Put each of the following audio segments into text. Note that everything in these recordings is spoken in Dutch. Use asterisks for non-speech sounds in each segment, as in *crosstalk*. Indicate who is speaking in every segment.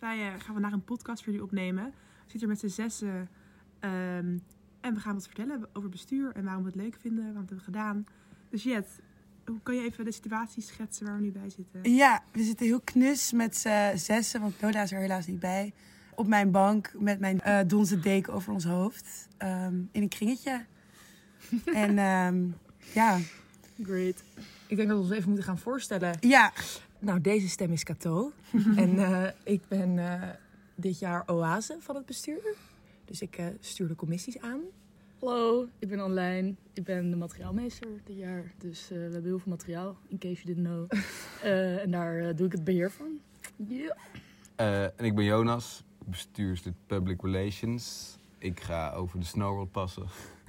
Speaker 1: Wij eh, gaan vandaag een podcast voor jullie opnemen. We zitten hier met z'n zessen. ehm, en we gaan wat vertellen over bestuur en waarom we het leuk vinden, waarom we het hebben gedaan. Dus Jet, hoe kan je even de situatie schetsen waar we nu bij zitten?
Speaker 2: Ja, we zitten heel knus met z'n zessen, want Lola is er helaas niet bij. Op mijn bank met mijn eh donzen deken over ons hoofd. ehm, in een kringetje. *laughs* en ehm, ja,
Speaker 3: Great. Ik denk dat we ons even moeten gaan voorstellen.
Speaker 2: ja,
Speaker 3: Nou, deze stem is Cato. *laughs* en eh, ik ben eh, dit jaar oase van het bestuur. Dus ik eh, stuur de commissies aan.
Speaker 4: Hallo, ik ben Anlijn. Ik ben de materiaalmeester dit jaar. Dus eh, we hebben heel veel materiaal, in case you didn't know. *laughs* Eh, en daar eh, doe ik het beheer van. Ja.
Speaker 5: Eh, en ik ben Jonas, bestuurslid Public Relations. Ik ga over de Snowworld passen.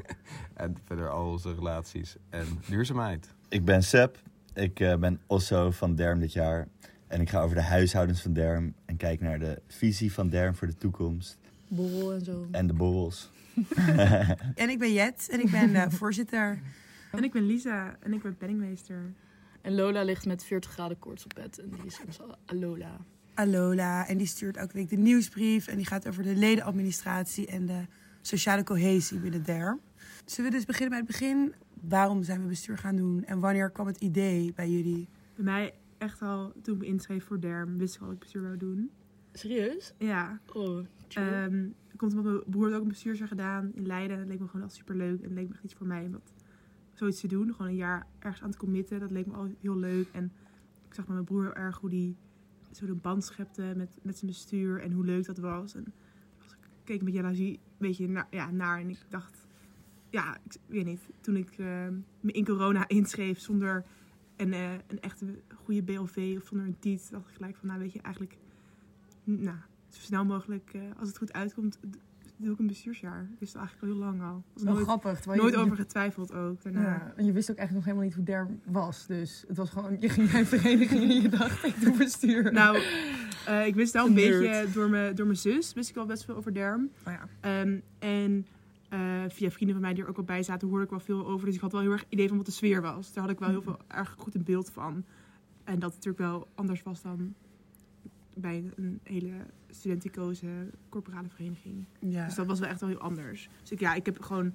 Speaker 5: *laughs* en verder al onze relaties en duurzaamheid.
Speaker 6: Ik ben Seb. Ik eh, ben Osso van Derm dit jaar. En ik ga over de huishoudens van Derm en kijk naar de visie van Derm voor de toekomst.
Speaker 4: Borrel en zo.
Speaker 6: En de borrels. *laughs*
Speaker 2: en ik ben Jet en ik ben eh, voorzitter.
Speaker 1: En ik ben Lisa en ik ben penningmeester.
Speaker 4: En Lola ligt met 40 graden koorts op bed. En die is onze Alola.
Speaker 2: Alola. En die stuurt elke week de nieuwsbrief. En die gaat over de ledenadministratie en de sociale cohesie binnen DERM. Zullen we dus beginnen bij het begin? Waarom zijn we bestuur gaan doen? En wanneer kwam het idee bij jullie?
Speaker 1: Bij mij echt al, toen ik me inschreef voor DERM, wist ik al dat ik bestuur wou doen.
Speaker 4: Serieus?
Speaker 1: Ja,
Speaker 4: Oh.
Speaker 1: Ehm komt omdat mijn broer ook een bestuursjaar gedaan in Leiden. En het leek me gewoon al super leuk. En het leek me echt iets voor mij om dat, zoiets te doen. Gewoon een jaar ergens aan te committen. Dat leek me al heel leuk. En ik zag met mijn broer heel erg hoe die zo de band schepte met, met zijn bestuur. En hoe leuk dat was. En was, ik keek met jaloezie een beetje naar, ja, naar. En ik dacht, ja, ik weet niet. Toen ik ehm, me in corona inschreef zonder een, eh, een echte goede BLV of zonder een tiet. dacht ik gelijk van, nou weet je, eigenlijk... Nou, zo snel mogelijk, eh, als het goed uitkomt, doe ik een bestuursjaar. Ik wist het eigenlijk al heel lang al. Was nooit,
Speaker 3: grappig.
Speaker 1: nooit
Speaker 3: je,
Speaker 1: over getwijfeld ook. Daarna.
Speaker 3: Ja, en je wist ook eigenlijk nog helemaal niet hoe derm was. Dus het was gewoon, je ging een vereniging en je dacht, ik doe bestuur.
Speaker 1: Nou, eh, ik wist wel een
Speaker 4: Nerd.
Speaker 1: beetje door mijn, door mijn zus, wist ik wel best veel over derm.
Speaker 3: Oh ja.
Speaker 1: Ehm, en eh, via vrienden van mij die er ook wel bij zaten, hoorde ik wel veel over. Dus ik had wel heel erg idee van wat de sfeer was. Daar had ik wel heel veel erg goed een beeld van. En dat het natuurlijk wel anders was dan bij een hele studenticoze corporale vereniging.
Speaker 2: Ja.
Speaker 1: Dus dat was wel echt wel heel anders. Dus ik, ja, ik heb gewoon,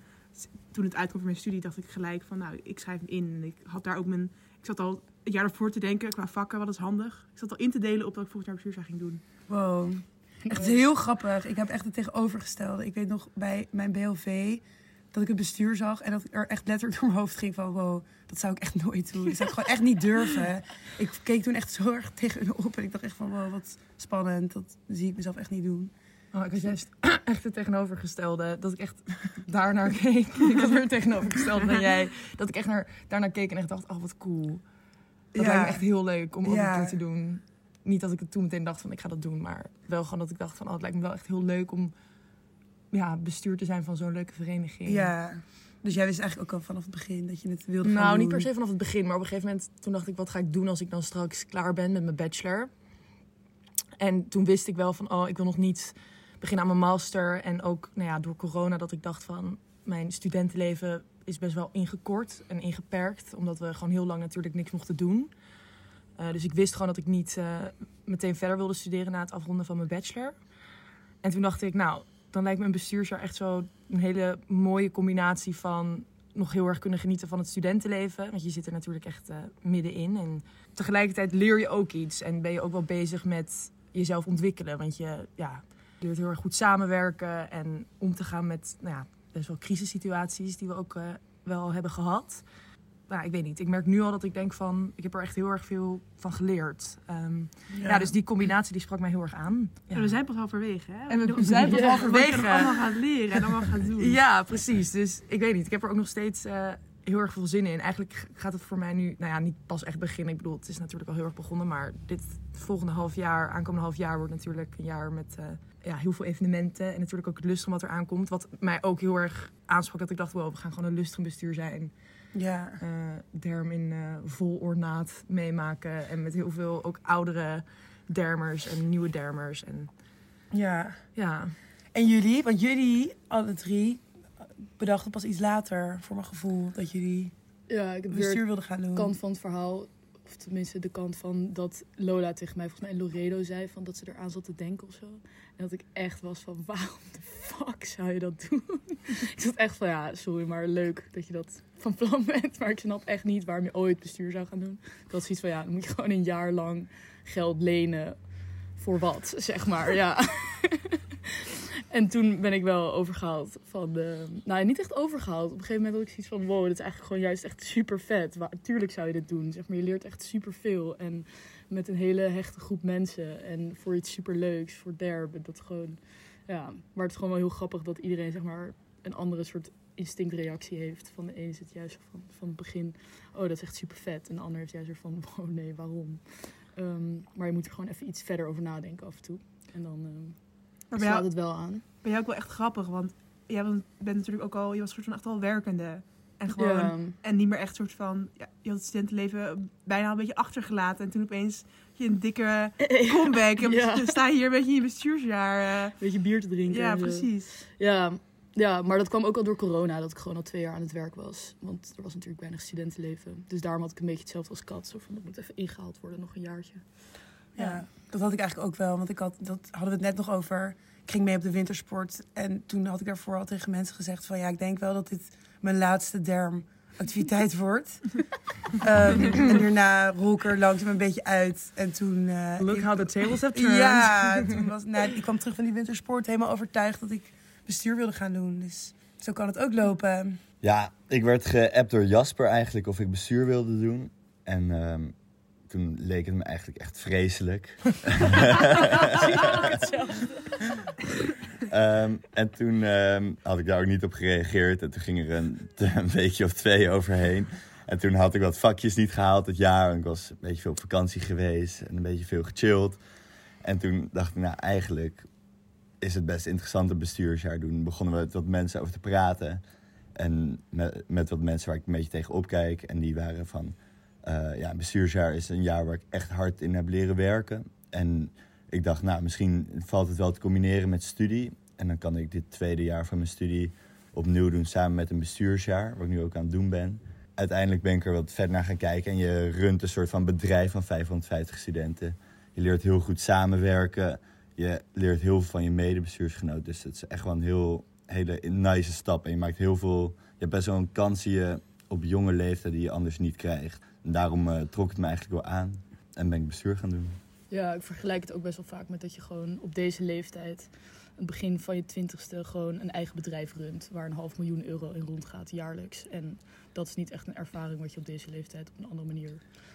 Speaker 1: toen het uitkwam voor mijn studie, dacht ik gelijk van, nou, ik schrijf in. En ik had daar ook mijn, ik zat al het jaar ervoor te denken qua vakken, wat is handig. Ik zat al in te delen op dat ik volgend jaar bestuursjaar ging doen.
Speaker 2: Wow. Echt heel grappig. Ik heb echt het tegenovergestelde. Ik weet nog bij mijn BLV dat ik het bestuur zag en dat ik er echt letterlijk door mijn hoofd ging van wow, dat zou ik echt nooit doen. Dat zou ik gewoon echt niet durven. Ik keek toen echt zo erg tegen hun op en ik dacht echt van wow, wat spannend. Dat zie ik mezelf echt niet doen.
Speaker 3: Oh, ik had juist *clears throat* echt het tegenovergestelde. Dat ik echt daarnaar keek. *laughs* ik had weer het tegenovergestelde dan *laughs* jij. Dat ik echt naar, daarnaar keek en echt dacht, oh wat cool. Dat
Speaker 2: Ja.
Speaker 3: lijkt me echt heel leuk om ook
Speaker 2: Ja.
Speaker 3: een keer te doen. Niet dat ik het toen meteen dacht van ik ga dat doen. Maar wel gewoon dat ik dacht van oh, het lijkt me wel echt heel leuk om ja, bestuur te zijn van zo'n leuke vereniging.
Speaker 2: Ja. Dus jij wist eigenlijk ook al vanaf het begin dat je het wilde gaan
Speaker 3: Nou,
Speaker 2: doen.
Speaker 3: niet per se vanaf het begin, maar op een gegeven moment toen dacht ik, wat ga ik doen als ik dan straks klaar ben met mijn bachelor? En toen wist ik wel van, oh, ik wil nog niet beginnen aan mijn master. En ook, nou ja, door corona dat ik dacht van, mijn studentenleven is best wel ingekort en ingeperkt, omdat we gewoon heel lang natuurlijk niks mochten doen. Eh, dus ik wist gewoon dat ik niet eh, meteen verder wilde studeren na het afronden van mijn bachelor. En toen dacht ik, nou, dan lijkt me een bestuursjaar echt zo een hele mooie combinatie van nog heel erg kunnen genieten van het studentenleven. Want je zit er natuurlijk echt eh, middenin. En tegelijkertijd leer je ook iets. En ben je ook wel bezig met jezelf ontwikkelen. Want je ja, leert heel erg goed samenwerken. En om te gaan met nou ja, best wel crisissituaties die we ook wel hebben gehad. Nou, ik weet niet. Ik merk nu al dat ik denk van... Ik heb er echt heel erg veel van geleerd. Ehm, ja. dus die combinatie die sprak mij heel erg aan. Ja.
Speaker 1: En we zijn pas halverwege, hè?
Speaker 3: En we
Speaker 1: Nog-
Speaker 3: zijn pas
Speaker 1: Ja,
Speaker 3: halverwege.
Speaker 1: Nog allemaal gaat leren en allemaal gaat doen.
Speaker 3: Ja, precies. Dus ik weet niet. Ik heb er ook nog steeds eh, heel erg veel zin in. Eigenlijk gaat het voor mij nu, nou ja, niet pas echt beginnen. Ik bedoel, het is natuurlijk al heel erg begonnen. Maar dit volgende half jaar, aankomende half jaar, wordt natuurlijk een jaar met eh, ja, heel veel evenementen. En natuurlijk ook het lustrum wat er aankomt. Wat mij ook heel erg aansprak. Dat ik dacht, wow, we gaan gewoon een lustrumbestuur zijn.
Speaker 2: Ja.
Speaker 3: eh derm in eh, vol ornaat meemaken. En met heel veel ook oudere dermers en nieuwe dermers. En
Speaker 2: ja.
Speaker 3: ja,
Speaker 2: En jullie, want jullie, alle drie, bedachten pas iets later, voor mijn gevoel, dat jullie
Speaker 4: Ja, ik heb
Speaker 2: bestuur wilden gaan doen.
Speaker 4: de kant van het verhaal Of tenminste de kant van dat Lola tegen mij, volgens mij Loredo zei, van dat ze eraan zat te denken of zo. En dat ik echt was van, waarom de fuck zou je dat doen? *laughs* ik zat echt van, ja, sorry, maar leuk dat je dat van plan bent. Maar ik snap echt niet waarom je ooit bestuur zou gaan doen. Ik had zoiets van, ja, dan moet je gewoon een jaar lang geld lenen voor wat, zeg maar, ja. *laughs* En toen ben ik wel overgehaald van. Nou, niet echt overgehaald. Op een gegeven moment had ik zoiets van... Wow, dit is eigenlijk gewoon juist echt super vet. Tuurlijk zou je dit doen. Zeg maar, je leert echt super veel. En met een hele hechte groep mensen. En voor iets super leuks, voor derben. Dat gewoon... Ja, maar het is gewoon wel heel grappig dat iedereen zeg maar een andere soort instinctreactie heeft. Van de ene zit juist van, van het begin... Oh, dat is echt super vet. En de ander heeft juist van... Wow, *laughs* nee, waarom? Ehm, maar je moet er gewoon even iets verder over nadenken af en toe. En dan... ehm,
Speaker 1: Maar
Speaker 4: slaat
Speaker 1: jou,
Speaker 4: het wel aan.
Speaker 1: bij jou ook wel echt grappig, want jij bent, natuurlijk ook al, je was soort van echt al werkende. En gewoon,
Speaker 4: Ja.
Speaker 1: en niet meer echt soort van, ja, je had het studentenleven bijna al een beetje achtergelaten. En toen opeens je een dikke *laughs* comeback. En
Speaker 4: Ja.
Speaker 1: dan sta je hier een beetje in je bestuursjaar. eh.
Speaker 4: Beetje bier te drinken.
Speaker 1: ja, precies.
Speaker 4: Ja, ja, maar dat kwam ook al door corona, dat ik gewoon al twee jaar aan het werk was. Want er was natuurlijk weinig studentenleven. Dus daarom had ik een beetje hetzelfde als Kat. Zo van, dat moet even ingehaald worden, nog een jaartje.
Speaker 2: Ja, dat had ik eigenlijk ook wel. Want ik had, dat hadden we het net nog over. Ik ging mee op de wintersport. En toen had ik daarvoor al tegen mensen gezegd van... ja, ik denk wel dat dit mijn laatste dermactiviteit *laughs* wordt. Ehm, en daarna rol ik er langzaam een beetje uit. En toen... eh,
Speaker 3: Look
Speaker 2: ik-
Speaker 3: how the tables have turned.
Speaker 2: Ja, toen was, nou, ik kwam terug van die wintersport helemaal overtuigd dat ik bestuur wilde gaan doen. Dus zo kan het ook lopen.
Speaker 6: Ja, ik werd geappt door Jasper eigenlijk of ik bestuur wilde doen. En ehm, toen leek het me eigenlijk echt vreselijk. *laughs* Ehm, en toen ehm, had ik daar ook niet op gereageerd. En toen ging er een, *laughs* een weekje of twee overheen. En toen had ik wat vakjes niet gehaald het jaar. En ik was een beetje veel op vakantie geweest en een beetje veel gechilled. En toen dacht ik, nou eigenlijk is het best interessant een bestuursjaar doen. Begonnen we met wat mensen over te praten. En met, met wat mensen waar ik een beetje tegen opkijk. En die waren van, eh, ja, bestuursjaar is een jaar waar ik echt hard in heb leren werken. En ik dacht, nou, misschien valt het wel te combineren met studie. En dan kan ik dit tweede jaar van mijn studie opnieuw doen samen met een bestuursjaar, wat ik nu ook aan het doen ben. Uiteindelijk ben ik er wat verder naar gaan kijken en je runt een soort van bedrijf van 550 studenten. Je leert heel goed samenwerken, je leert heel veel van je medebestuursgenoot. Dus het is echt wel een heel, hele nice stap. En je maakt heel veel, je hebt best wel een kans die je op jonge leeftijd die je anders niet krijgt. En daarom eh, trok het me eigenlijk wel aan en ben ik bestuur gaan doen.
Speaker 4: Ja, ik vergelijk het ook best wel vaak met dat je gewoon op deze leeftijd, het begin van je twintigste, gewoon een eigen bedrijf runt. Waar een half miljoen euro in rondgaat jaarlijks. En dat is niet echt een ervaring wat je op deze leeftijd op een andere manier.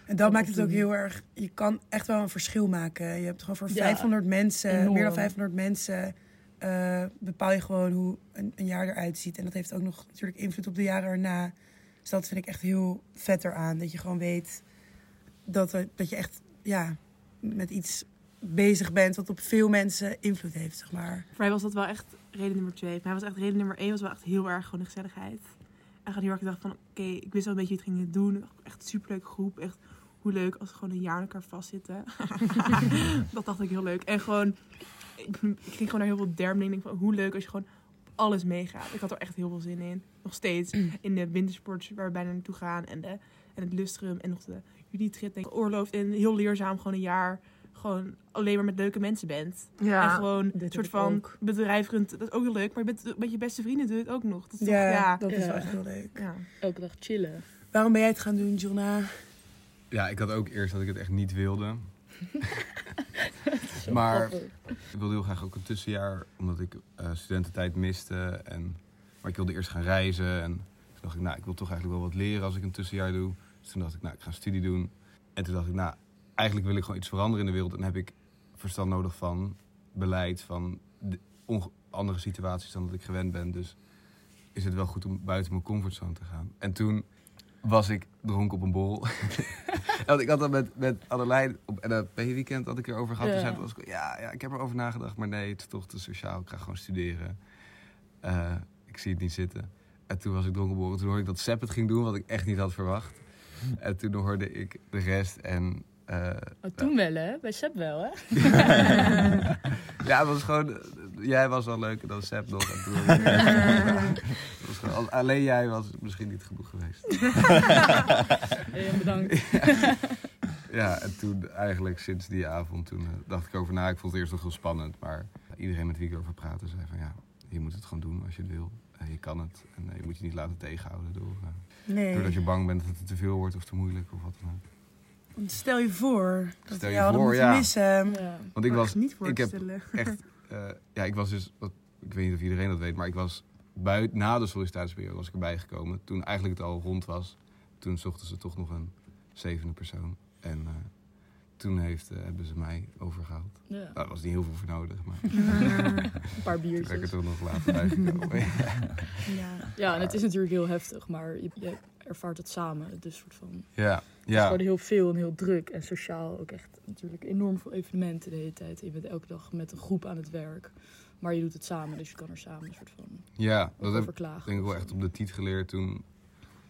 Speaker 2: En dat maakt het ook heel erg... Je kan echt wel een verschil maken. Je hebt gewoon voor
Speaker 4: Ja,
Speaker 2: 500 mensen,
Speaker 4: enorm.
Speaker 2: meer dan 500 mensen... eh, bepaal je gewoon hoe een, een jaar eruit ziet. En dat heeft ook nog natuurlijk invloed op de jaren erna. Dus dat vind ik echt heel vet eraan. Dat je gewoon weet dat, er, dat je echt ja, met iets bezig bent... wat op veel mensen invloed heeft, zeg maar.
Speaker 1: Voor mij was dat wel echt reden nummer twee. Voor mij was echt reden nummer één was wel echt heel erg gewoon de gezelligheid. En gewoon heel erg dacht van, oké, ik wist wel een beetje wat ik ging doen. Echt een superleuke groep. Echt hoe leuk als we gewoon een jaar aan elkaar vastzitten. *laughs* *laughs* dat dacht ik heel leuk. En gewoon, ik, ik ging gewoon naar heel veel dermling. Denk van, hoe leuk als je gewoon op alles meegaat. Ik had er echt heel veel zin in. Nog steeds. In de wintersport waar we bijna naartoe gaan. En, de, en het lustrum. En nog de jullie-trip. Denk ik, oorloofd. En heel leerzaam gewoon een jaar gewoon alleen maar met leuke mensen bent. En
Speaker 3: Ja.
Speaker 1: gewoon
Speaker 4: dit
Speaker 1: een soort van
Speaker 4: ook.
Speaker 1: bedrijf runt. Dat is ook heel leuk. Maar je bent met je beste vrienden doe je het ook nog. Dat is toch,
Speaker 2: Ja,
Speaker 1: ja.
Speaker 2: dat is
Speaker 4: Ja.
Speaker 2: wel echt heel leuk.
Speaker 1: ja.
Speaker 4: Elke dag chillen.
Speaker 2: Waarom ben jij het gaan doen, Jonna?
Speaker 5: Ja, ik had ook eerst dat ik het echt niet wilde. *laughs* Maar-
Speaker 4: grappig.
Speaker 5: Ik wilde heel graag ook een tussenjaar, omdat ik eh, studententijd miste. En, maar ik wilde eerst gaan reizen. En toen dacht ik, nou, ik wil toch eigenlijk wel wat leren als ik een tussenjaar doe. Dus toen dacht ik, nou, ik ga een studie doen. En toen dacht ik, nou, eigenlijk wil ik gewoon iets veranderen in de wereld. En heb ik verstand nodig van beleid, van andere situaties dan dat ik gewend ben. Dus is het wel goed om buiten mijn comfortzone te gaan. En toen was ik dronken op een borrel. *laughs* Want ik had dat met, met Adelijn op NLP-weekend had ik erover gehad.
Speaker 4: Ja.
Speaker 5: Toen was ik, ja, ja, ik heb erover nagedacht, maar nee, het is toch te sociaal. Ik ga gewoon studeren. Eh, ik zie het niet zitten. En toen was ik dronken op een borrel. Toen hoorde ik dat Sepp het ging doen, wat ik echt niet had verwacht. En toen hoorde ik de rest en... eh,
Speaker 4: Oh, toen wel, hè? Bij Seb wel, hè? *laughs*
Speaker 5: ja, het was gewoon... Jij was wel leuk en dan Sepp nog. En *laughs* was gewoon, alleen jij was misschien niet genoeg geweest. *laughs*
Speaker 4: Hey, bedankt.
Speaker 5: Ja, en toen eigenlijk sinds die avond, toen eh, dacht ik over na. Ik vond het eerst nog heel spannend, maar iedereen met wie ik erover praatte zei van ja, je moet het gewoon doen als je het wil. Eh, je kan het en eh, je moet je niet laten tegenhouden door, eh,
Speaker 2: Nee.
Speaker 5: doordat je bang bent dat het te veel wordt of te moeilijk of wat dan ook.
Speaker 2: Want Stel je voor dat
Speaker 5: Stel je
Speaker 2: jou
Speaker 5: voor,
Speaker 2: moeten
Speaker 5: ja.
Speaker 2: missen.
Speaker 4: Ja.
Speaker 5: Want ik was
Speaker 1: niet voor
Speaker 5: ik
Speaker 1: te
Speaker 5: heb
Speaker 1: stellen.
Speaker 5: echt, *laughs* eh, ja, ik was dus, wat, ik weet niet of iedereen dat weet, maar ik was buiten, na de sollicitatieperiode was ik erbij gekomen. Toen eigenlijk het al rond was, toen zochten ze toch nog een zevende persoon. En eh, toen heeft, eh, hebben ze mij overgehaald.
Speaker 4: Ja.
Speaker 5: Nou, daar was niet heel veel voor nodig, maar *laughs*
Speaker 4: Een paar
Speaker 5: toen ben ik er
Speaker 4: biertjes.
Speaker 5: toch nog later bij gekomen. *laughs*
Speaker 2: Ja.
Speaker 4: Ja, en het is natuurlijk heel heftig, maar je, je ervaart het samen. Dus soort van,
Speaker 5: ja,
Speaker 4: Het is
Speaker 5: ja,
Speaker 4: heel veel en heel druk. En sociaal ook echt natuurlijk enorm veel evenementen de hele tijd. Je bent elke dag met een groep aan het werk. Maar je doet het samen, dus je kan er samen een soort van
Speaker 5: ja, dat heb
Speaker 4: klagen.
Speaker 5: denk ik wel echt op de tiet geleerd toen.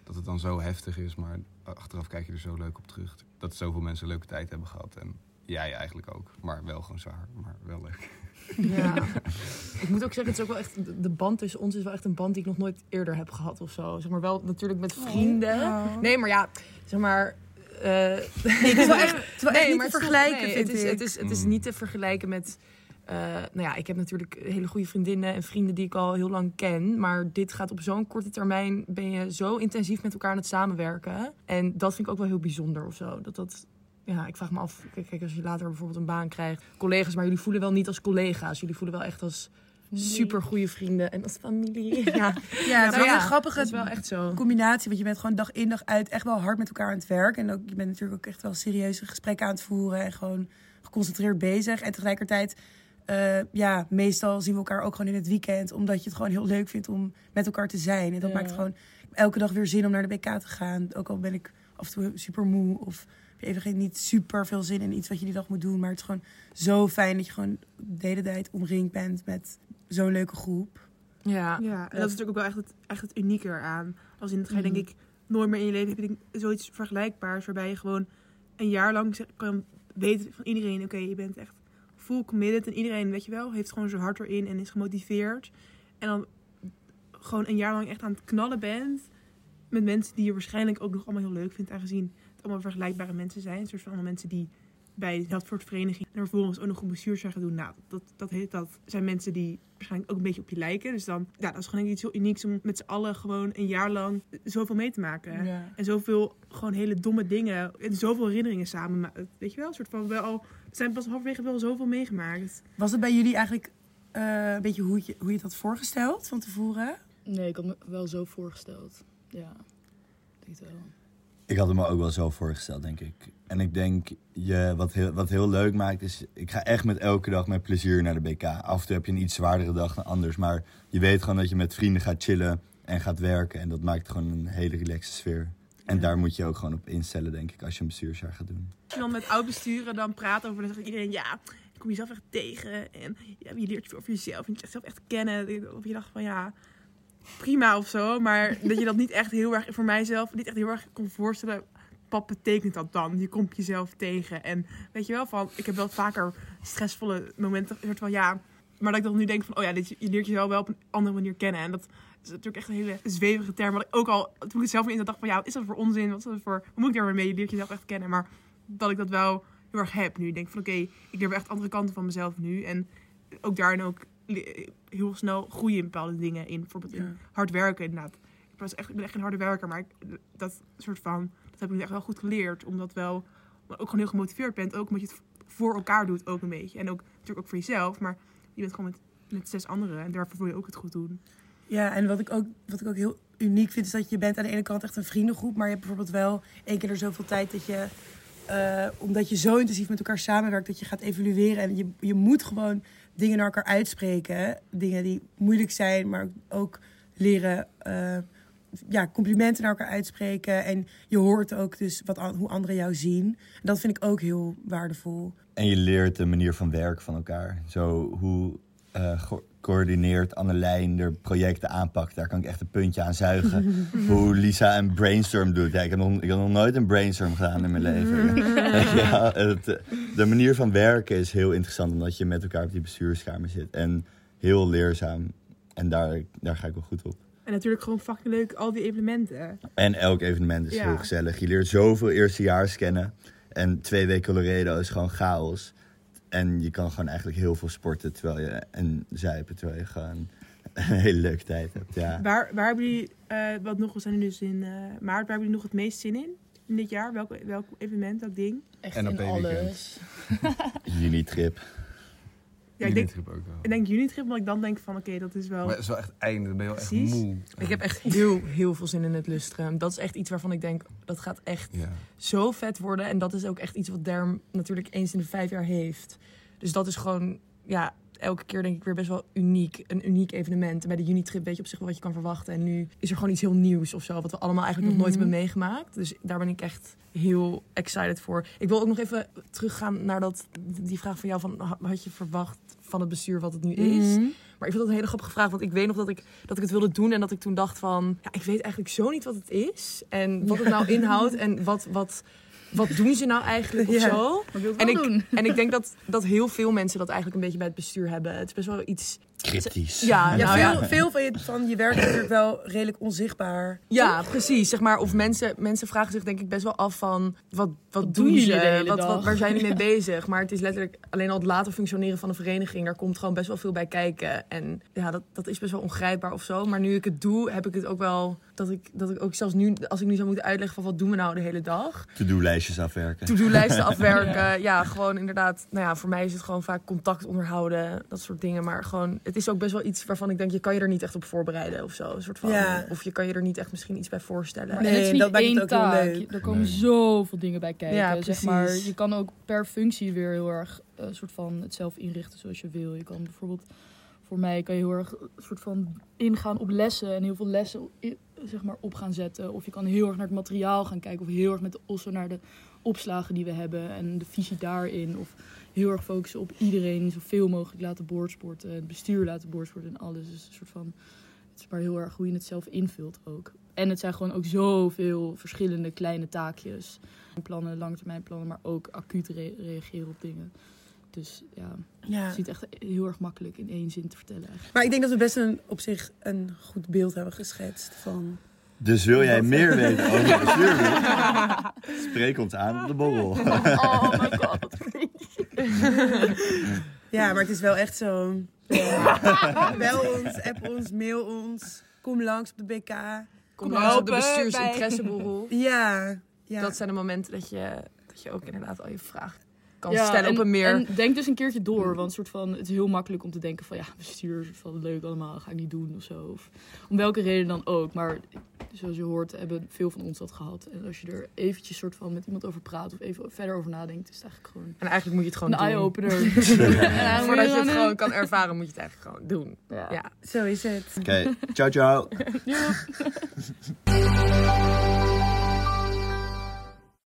Speaker 5: Dat het dan zo heftig is, maar achteraf kijk je er zo leuk op terug. Dat zoveel mensen een leuke tijd hebben gehad. En jij eigenlijk ook. Maar wel gewoon zwaar, maar wel leuk.
Speaker 3: Ja. *laughs* ik moet ook zeggen, het is ook wel echt, de- band tussen ons is wel echt een band die ik nog nooit eerder heb gehad of zo. Zeg maar wel natuurlijk met vrienden.
Speaker 2: Oh.
Speaker 3: Nee, maar ja, zeg maar. eh,
Speaker 2: Nee, het is wel echt, het niet te vergelijken,
Speaker 3: nee,
Speaker 2: vind
Speaker 3: het is,
Speaker 2: ik.
Speaker 3: Het is, het is
Speaker 5: Mm.
Speaker 3: niet te vergelijken met... eh, nou ja, ik heb natuurlijk hele goede vriendinnen en vrienden die ik al heel lang ken. Maar dit gaat op zo'n korte termijn, ben je zo intensief met elkaar aan het samenwerken. En dat vind ik ook wel heel bijzonder of zo. Dat dat... Ja, ik vraag me af, kijk, kijk, als je later bijvoorbeeld een baan krijgt, collega's, maar jullie voelen wel niet als collega's. Jullie voelen wel echt als super goede vrienden en als familie. *laughs* *laughs* Ja,
Speaker 2: Ja, het is
Speaker 3: Nou
Speaker 2: wel
Speaker 3: ja,
Speaker 2: een grappige
Speaker 3: dat is wel echt zo.
Speaker 2: combinatie. Want je bent gewoon dag in dag uit echt wel hard met elkaar aan het werk. En ook, je bent natuurlijk ook echt wel serieuze gesprekken aan het voeren. En gewoon geconcentreerd bezig. En tegelijkertijd, eh, ja, meestal zien we elkaar ook gewoon in het weekend. Omdat je het gewoon heel leuk vindt om met elkaar te zijn. En dat
Speaker 4: Ja.
Speaker 2: maakt gewoon elke dag weer zin om naar de BK te gaan. Ook al ben ik af en toe super moe. Of heb je even geen, niet super veel zin in iets wat je die dag moet doen. Maar het is gewoon zo fijn dat je gewoon de hele tijd omringd bent met zo'n leuke groep.
Speaker 3: Ja,
Speaker 1: Ja, en dat is natuurlijk ook wel echt het, echt het unieke eraan. Als in, ga je denk ik nooit meer in je leven heb je denk, zoiets vergelijkbaars. Waarbij je gewoon een jaar lang kan weten van iedereen, oké, je bent echt full committed. En iedereen, weet je wel, heeft gewoon zijn hart erin en is gemotiveerd. En dan gewoon een jaar lang echt aan het knallen bent. Met mensen die je waarschijnlijk ook nog allemaal heel leuk vindt. Aangezien het allemaal vergelijkbare mensen zijn. Een soort van allemaal mensen die bij dat soort vereniging en vervolgens ook nog een bestuur gaan doen. Nou, dat, dat, heet, dat zijn mensen die waarschijnlijk ook een beetje op je lijken. Dus dan, ja, dat is gewoon iets heel unieks om met z'n allen gewoon een jaar lang zoveel mee te maken.
Speaker 3: Ja.
Speaker 1: En zoveel gewoon hele domme dingen en zoveel herinneringen samen. Weet je wel, een soort van wel, we zijn pas halverwege wel zoveel meegemaakt.
Speaker 2: Was het bij jullie eigenlijk eh, een beetje hoe je, hoe je het had voorgesteld van tevoren?
Speaker 4: Nee, ik had me wel zo voorgesteld. Ja, ik denk het wel.
Speaker 6: Ik had het me ook wel zo voorgesteld, denk ik. En ik denk, je, wat, heel, wat heel leuk maakt, is... Ik ga echt met elke dag met plezier naar de BK. Af en toe heb je een iets zwaardere dag dan anders. Maar je weet gewoon dat je met vrienden gaat chillen en gaat werken. En dat maakt gewoon een hele relaxe sfeer. En
Speaker 2: Ja.
Speaker 6: daar moet je ook gewoon op instellen, denk ik, als je een bestuursjaar gaat doen.
Speaker 1: Als je dan met oud besturen dan praat over, dan zegt iedereen, ja, je komt jezelf echt tegen. En ja, je leert veel over jezelf. En je jezelf echt kennen. Of je dacht van, ja, prima of zo. Maar dat je dat niet echt heel erg, voor mijzelf, niet echt heel erg kon voorstellen. Wat betekent dat dan? Je komt jezelf tegen. En weet je wel, van, ik heb wel vaker stressvolle momenten. Soort van, ja, maar dat ik dan nu denk van, oh ja, dit, je leert jezelf wel op een andere manier kennen. En dat is natuurlijk echt een hele zwevige term. Wat ik ook al, toen ik het zelf in zat, dacht van, ja, wat is dat voor onzin? Wat is dat voor, wat moet ik daar weer mee? Je leert jezelf echt kennen. Maar dat ik dat wel heel erg heb nu. Ik denk van, oké, ik leer echt andere kanten van mezelf nu. En ook daarin ook heel snel groeien in bepaalde dingen. In bijvoorbeeld in hard werken inderdaad. Ik, was echt, ik ben echt geen harde werker, maar ik, dat soort van, dat heb ik echt wel goed geleerd. Omdat wel, ik ook gewoon heel gemotiveerd bent. Ook omdat je het voor elkaar doet ook een beetje. En ook natuurlijk ook voor jezelf. Maar je bent gewoon met, met zes anderen. En daarvoor wil je ook het goed doen.
Speaker 2: Ja, en wat ik, ook, wat ik ook heel uniek vind, is dat je bent aan de ene kant echt een vriendengroep, maar je hebt bijvoorbeeld wel één keer er zoveel tijd dat je, eh, omdat je zo intensief met elkaar samenwerkt, dat je gaat evalueren. En je, je moet gewoon dingen naar elkaar uitspreken. Dingen die moeilijk zijn, maar ook leren eh, ja, complimenten naar elkaar uitspreken. En je hoort ook dus wat, hoe anderen jou zien. En dat vind ik ook heel waardevol.
Speaker 6: En je leert de manier van werken van elkaar. Zo hoe eh coördineert Annelijn de projecten aanpakt. Daar kan ik echt een puntje aan zuigen. *laughs* hoe Lisa een brainstorm doet. Ja, ik, heb nog, ik heb nog nooit een brainstorm gedaan in mijn leven. *laughs* *laughs* ja, het, de manier van werken is heel interessant. Omdat je met elkaar op die bestuurskamer zit. En heel leerzaam. En daar, daar ga ik wel goed op.
Speaker 1: En natuurlijk gewoon fucking leuk, al die evenementen.
Speaker 6: En elk evenement is
Speaker 1: Ja.
Speaker 6: heel gezellig. Je leert zoveel eerstejaars kennen. En twee weken Loredo is gewoon chaos. En je kan gewoon eigenlijk heel veel sporten terwijl je, en zuipen terwijl je gewoon een hele leuke tijd hebt. Ja.
Speaker 1: Waar, waar hebben jullie, eh, wat nog, we zijn nu dus in eh, maart, waar hebben jullie nog het meest zin in? In dit jaar? Welk, welk evenement, welk ding?
Speaker 4: Echt
Speaker 5: En op
Speaker 4: in alles.
Speaker 6: Juni-trip.
Speaker 1: Ja, ik denk,
Speaker 5: ook wel.
Speaker 1: ik denk Unitrip, maar ik dan denk van, oké, dat is wel...
Speaker 5: Maar het is wel echt einde, dan ben je wel echt moe.
Speaker 3: Ik heb echt heel, heel veel zin in het lustrum. Dat is echt iets waarvan ik denk, dat gaat echt
Speaker 5: Ja.
Speaker 3: zo vet worden. En dat is ook echt iets wat Derm natuurlijk eens in de vijf jaar heeft. Dus dat is gewoon, ja, elke keer denk ik weer best wel uniek. Een uniek evenement. En bij de Unitrip weet je op zich wel wat je kan verwachten. En nu is er gewoon iets heel nieuws of zo. Wat we allemaal eigenlijk nog nooit
Speaker 2: Mhm.
Speaker 3: hebben meegemaakt. Dus daar ben ik echt heel excited voor. Ik wil ook nog even teruggaan naar dat, die vraag van jou. Van, ha- had je verwacht van het bestuur wat het nu is?
Speaker 2: Mhm.
Speaker 3: Maar ik vind dat een hele grappige vraag. Want ik weet nog dat ik, dat ik het wilde doen. En dat ik toen dacht van... Ja, ik weet eigenlijk zo niet wat het is. En wat het nou inhoudt. En wat, wat, wat doen ze nou eigenlijk of
Speaker 2: Ja.
Speaker 3: zo. En ik,
Speaker 4: doen.
Speaker 3: en ik denk dat, dat heel veel mensen dat eigenlijk een beetje bij het bestuur hebben. Het is best wel iets...
Speaker 6: Cryptisch.
Speaker 3: Ja,
Speaker 2: Ja,
Speaker 3: nou
Speaker 2: veel,
Speaker 3: ja.
Speaker 2: veel van je, van je werk is natuurlijk wel redelijk onzichtbaar.
Speaker 3: Ja, precies. Zeg maar, of mensen, mensen vragen zich denk ik best wel af van... Wat, wat,
Speaker 4: Wat
Speaker 3: doen
Speaker 4: jullie
Speaker 3: wat, wat, waar zijn jullie mee *laughs* bezig? Maar het is letterlijk alleen al het laten functioneren van een vereniging. Daar komt gewoon best wel veel bij kijken. En ja, dat, dat is best wel ongrijpbaar of zo. Maar nu ik het doe, heb ik het ook wel... Dat ik, dat ik ook zelfs nu, als ik nu zou moeten uitleggen van... Wat doen we nou de hele dag?
Speaker 6: To-do-lijstjes afwerken.
Speaker 3: to-do-lijsten *laughs* afwerken. Ja, gewoon inderdaad. Nou ja, voor mij is het gewoon vaak contact onderhouden. Dat soort dingen. Maar gewoon, het is ook best wel iets waarvan ik denk, je kan je er niet echt op voorbereiden of zo. Een soort van,
Speaker 2: Ja.
Speaker 3: Of je kan je er niet echt misschien iets bij voorstellen.
Speaker 2: Nee,
Speaker 4: het is niet
Speaker 2: dat maakt het ook heel leuk.
Speaker 4: Er komen
Speaker 5: Nee.
Speaker 4: zoveel dingen bij kijken.
Speaker 3: Ja,
Speaker 4: zeg maar, je kan ook per functie weer heel erg eh, soort van het zelf inrichten zoals je wil. Je kan bijvoorbeeld, voor mij kan je heel erg een soort van ingaan op lessen en heel veel lessen zeg maar, op gaan zetten. Of je kan heel erg naar het materiaal gaan kijken. Of heel erg met de osso naar de opslagen die we hebben en de visie daarin. Of heel erg focussen op iedereen zoveel mogelijk laten boordsporten. Het bestuur laten boordsporten en alles. Dus een soort van, het is maar heel erg hoe je het zelf invult ook. En het zijn gewoon ook zoveel verschillende kleine taakjes. Plannen, langetermijnplannen, maar ook acuut re- reageren op dingen. Dus ja,
Speaker 2: Ja.
Speaker 4: het is niet echt heel erg makkelijk in één zin te vertellen eigenlijk.
Speaker 2: Maar ik denk dat we best een, op zich een goed beeld hebben geschetst van...
Speaker 6: Dus wil jij meer weten over het *laughs* bestuur? Spreek ons aan op de borrel.
Speaker 3: Oh my god. *laughs*
Speaker 2: Ja, maar het is wel echt zo. Bel ons, app ons, mail ons. Kom langs op de BK.
Speaker 3: Kom
Speaker 2: Kom
Speaker 3: langs op de bestuursinteresseborrel.
Speaker 2: Ja. ja.
Speaker 3: Dat zijn de momenten dat je, dat je ook inderdaad al je vraag kan
Speaker 4: Ja,
Speaker 3: stellen
Speaker 4: en,
Speaker 3: op een meer...
Speaker 4: En denk dus een keertje door, want soort van, het is heel makkelijk om te denken van ja, bestuur, soort van leuk allemaal, ga ik niet doen of zo. Of om welke reden dan ook. Maar zoals je hoort, hebben veel van ons dat gehad. En als je er eventjes soort van met iemand over praat of even verder over nadenkt, is het eigenlijk gewoon
Speaker 3: En eigenlijk moet je het gewoon
Speaker 4: een
Speaker 3: doen.
Speaker 4: eye-opener. *laughs* Ja,
Speaker 3: Voordat je het gewoon kan ervaren, moet je het eigenlijk gewoon doen.
Speaker 4: Ja.
Speaker 3: Ja.
Speaker 2: Zo is het.
Speaker 6: Oké, ciao ciao. *laughs*
Speaker 4: Ja. *laughs*